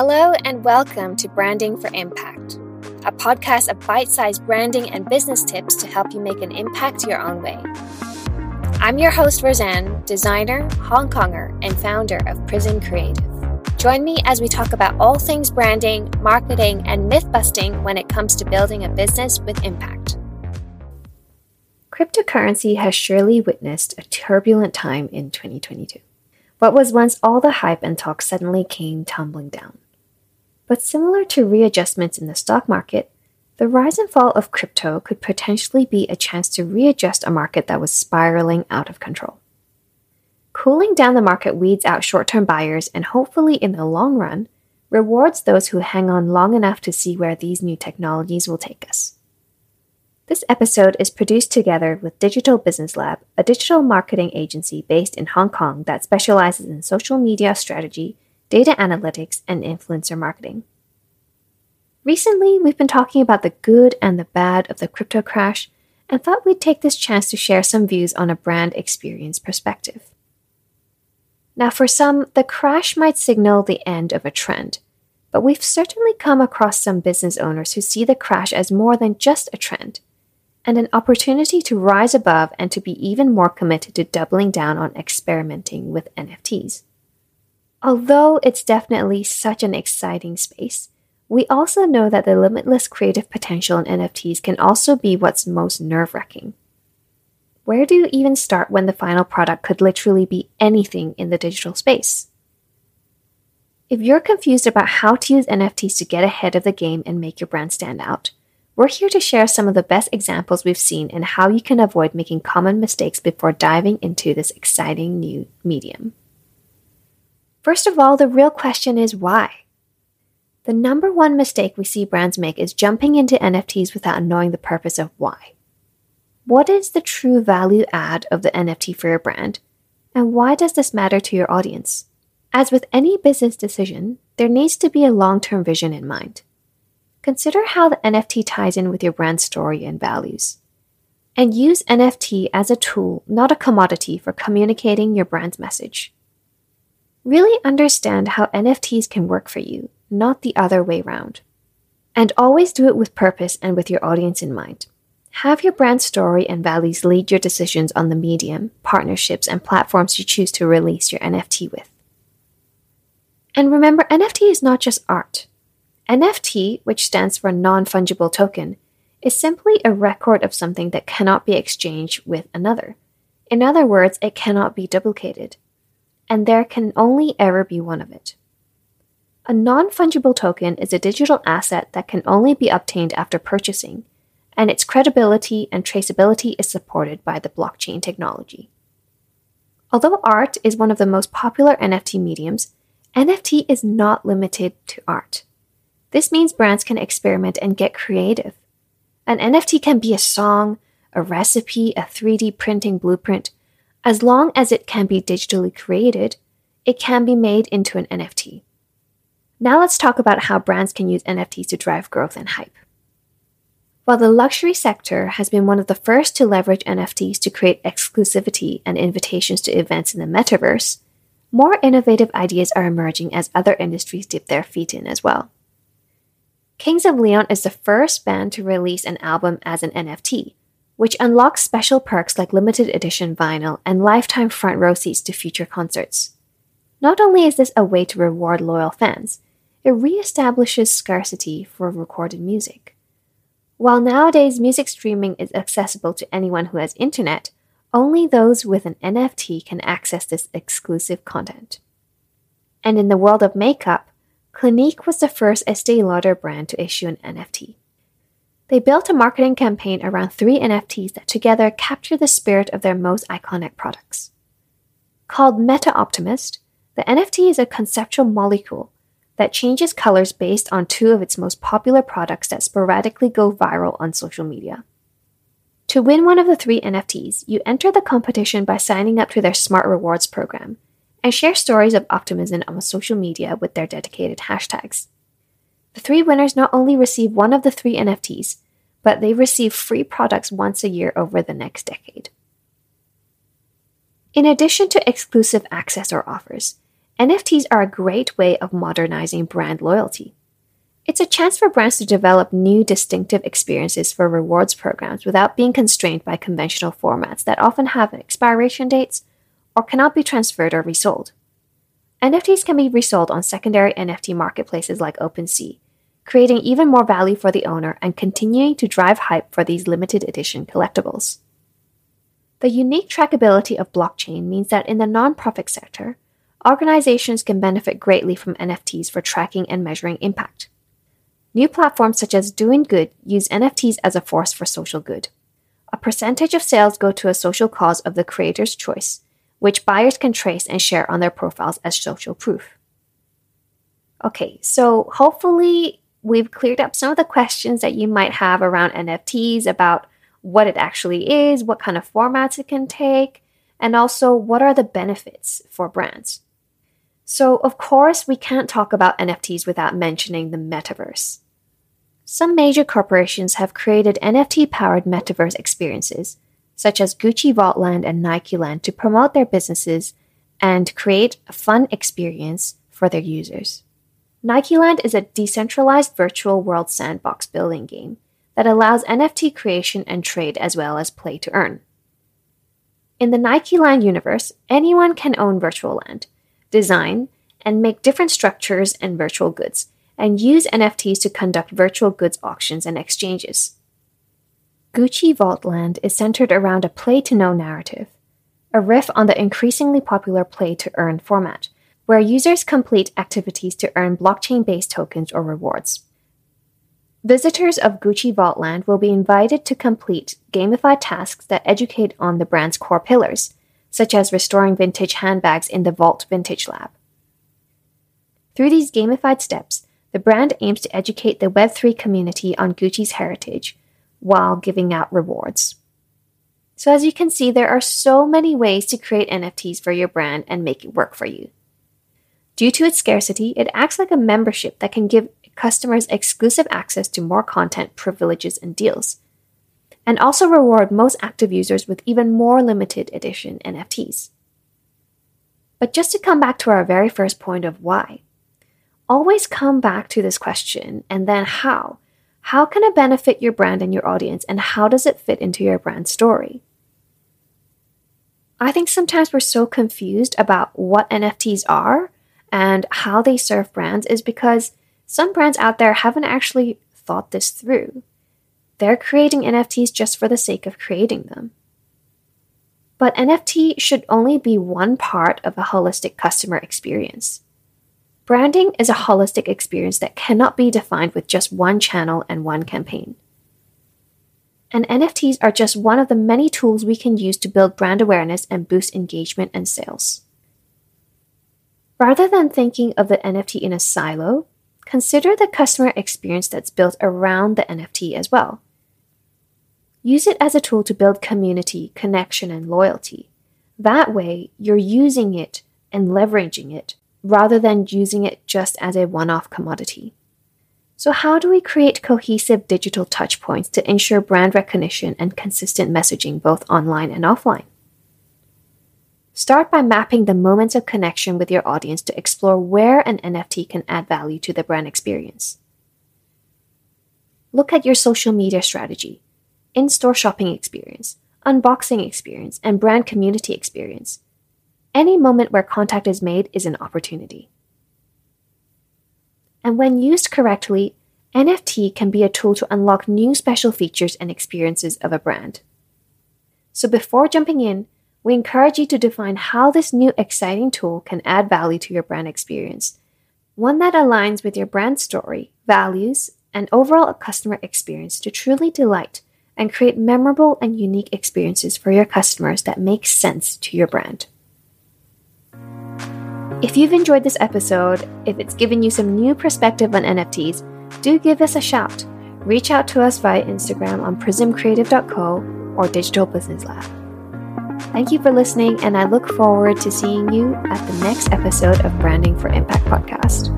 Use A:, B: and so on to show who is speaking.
A: Hello, and welcome to Branding for Impact, a podcast of bite sized branding and business tips to help you make an impact your own way. I'm your host, Rosann, designer, Hong Konger, and founder of Prism Creative. Join me as we talk about all things branding, marketing, and myth busting when it comes to building a business with impact. Cryptocurrency has surely witnessed a turbulent time in 2022. What was once all the hype and talk suddenly came tumbling down. But similar to readjustments in the stock market, the rise and fall of crypto could potentially be a chance to readjust a market that was spiraling out of control. Cooling down the market weeds out short term buyers and hopefully, in the long run, rewards those who hang on long enough to see where these new technologies will take us. This episode is produced together with Digital Business Lab, a digital marketing agency based in Hong Kong that specializes in social media strategy, data analytics, and influencer marketing. Recently, we've been talking about the good and the bad of the crypto crash and thought we'd take this chance to share some views on a brand experience perspective. Now, for some, the crash might signal the end of a trend, but we've certainly come across some business owners who see the crash as more than just a trend and an opportunity to rise above and to be even more committed to doubling down on experimenting with NFTs. Although it's definitely such an exciting space, we also know that the limitless creative potential in NFTs can also be what's most nerve wracking. Where do you even start when the final product could literally be anything in the digital space? If you're confused about how to use NFTs to get ahead of the game and make your brand stand out, we're here to share some of the best examples we've seen and how you can avoid making common mistakes before diving into this exciting new medium. First of all, the real question is why? The number one mistake we see brands make is jumping into NFTs without knowing the purpose of why. What is the true value add of the NFT for your brand? And why does this matter to your audience? As with any business decision, there needs to be a long term vision in mind. Consider how the NFT ties in with your brand story and values. And use NFT as a tool, not a commodity, for communicating your brand's message. Really understand how NFTs can work for you, not the other way around. And always do it with purpose and with your audience in mind. Have your brand story and values lead your decisions on the medium, partnerships, and platforms you choose to release your NFT with. And remember, NFT is not just art. NFT, which stands for non fungible token, is simply a record of something that cannot be exchanged with another. In other words, it cannot be duplicated, and there can only ever be one of it. A non fungible token is a digital asset that can only be obtained after purchasing, and its credibility and traceability is supported by the blockchain technology. Although art is one of the most popular NFT mediums, NFT is not limited to art. This means brands can experiment and get creative. An NFT can be a song, a recipe, a 3D printing blueprint. As long as it can be digitally created, it can be made into an NFT. Now let's talk about how brands can use NFTs to drive growth and hype. While the luxury sector has been one of the first to leverage NFTs to create exclusivity and invitations to events in the metaverse, more innovative ideas are emerging as other industries dip their feet in as well. Kings of Leon is the first band to release an album as an NFT, which unlocks special perks like limited edition vinyl and lifetime front row seats to future concerts. Not only is this a way to reward loyal fans, it reestablishes scarcity for recorded music. While nowadays music streaming is accessible to anyone who has internet, only those with an NFT can access this exclusive content. And in the world of makeup, Clinique was the first Estee Lauder brand to issue an NFT. They built a marketing campaign around three NFTs that together capture the spirit of their most iconic products. Called Meta Optimist, the NFT is a conceptual molecule that changes colors based on two of its most popular products that sporadically go viral on social media. To win one of the three NFTs, you enter the competition by signing up to their Smart Rewards program, and share stories of optimism on social media with their dedicated hashtags. The three winners not only receive one of the three NFTs, but they receive free products once a year over the next decade. In addition to exclusive access or offers, NFTs are a great way of modernizing brand loyalty. It's a chance for brands to develop new distinctive experiences for rewards programs without being constrained by conventional formats that often have expiration dates or cannot be transferred or resold. NFTs can be resold on secondary NFT marketplaces like OpenSea, creating even more value for the owner and continuing to drive hype for these limited edition collectibles. The unique trackability of blockchain means that in the nonprofit sector, organizations can benefit greatly from NFTs for tracking and measuring impact. New platforms such as Doing Good use NFTs as a force for social good. A percentage of sales go to a social cause of the creator's choice, which buyers can trace and share on their profiles as social proof. Okay, so hopefully we've cleared up some of the questions that you might have around NFTs about what it actually is, what kind of formats it can take, and also what are the benefits for brands. So, of course, we can't talk about NFTs without mentioning the metaverse. Some major corporations have created NFT powered metaverse experiences, such as Gucci Vaultland and Nike Land, to promote their businesses and create a fun experience for their users. Nike Land is a decentralized virtual world sandbox building game that allows NFT creation and trade as well as play to earn. In the Nike Land universe, anyone can own virtual land, design, and make different structures and virtual goods, and use NFTs to conduct virtual goods auctions and exchanges. Gucci Vaultland is centered around a play to know narrative, a riff on the increasingly popular play to earn format where users complete activities to earn blockchain based tokens or rewards. Visitors of Gucci Vaultland will be invited to complete gamified tasks that educate on the brand's core pillars, such as restoring vintage handbags in the Vault Vintage Lab. Through these gamified steps, the brand aims to educate the Web3 community on Gucci's heritage while giving out rewards. So, as you can see, there are so many ways to create NFTs for your brand and make it work for you. Due to its scarcity, it acts like a membership that can give customers exclusive access to more content, privileges, and deals, and also reward most active users with even more limited edition NFTs. But just to come back to our very first point of why, always come back to this question and then how. How can it benefit your brand and your audience, and how does it fit into your brand story? I think sometimes we're so confused about what NFTs are and how they serve brands is because some brands out there haven't actually thought this through. They're creating NFTs just for the sake of creating them. But NFT should only be one part of a holistic customer experience. Branding is a holistic experience that cannot be defined with just one channel and one campaign. And NFTs are just one of the many tools we can use to build brand awareness and boost engagement and sales. Rather than thinking of the NFT in a silo, consider the customer experience that's built around the NFT as well. Use it as a tool to build community, connection, and loyalty. That way, you're using it and leveraging it rather than using it just as a one off commodity. So, how do we create cohesive digital touchpoints to ensure brand recognition and consistent messaging both online and offline? Start by mapping the moments of connection with your audience to explore where an NFT can add value to the brand experience. Look at your social media strategy, in store shopping experience, unboxing experience, and brand community experience. Any moment where contact is made is an opportunity. And when used correctly, NFT can be a tool to unlock new special features and experiences of a brand. So before jumping in, we encourage you to define how this new exciting tool can add value to your brand experience, one that aligns with your brand story, values, and overall customer experience to truly delight and create memorable and unique experiences for your customers that make sense to your brand. If you've enjoyed this episode, if it's given you some new perspective on NFTs, do give us a shout. Reach out to us via Instagram on prismcreative.co or Digital Business Lab. Thank you for listening, and I look forward to seeing you at the next episode of Branding for Impact podcast.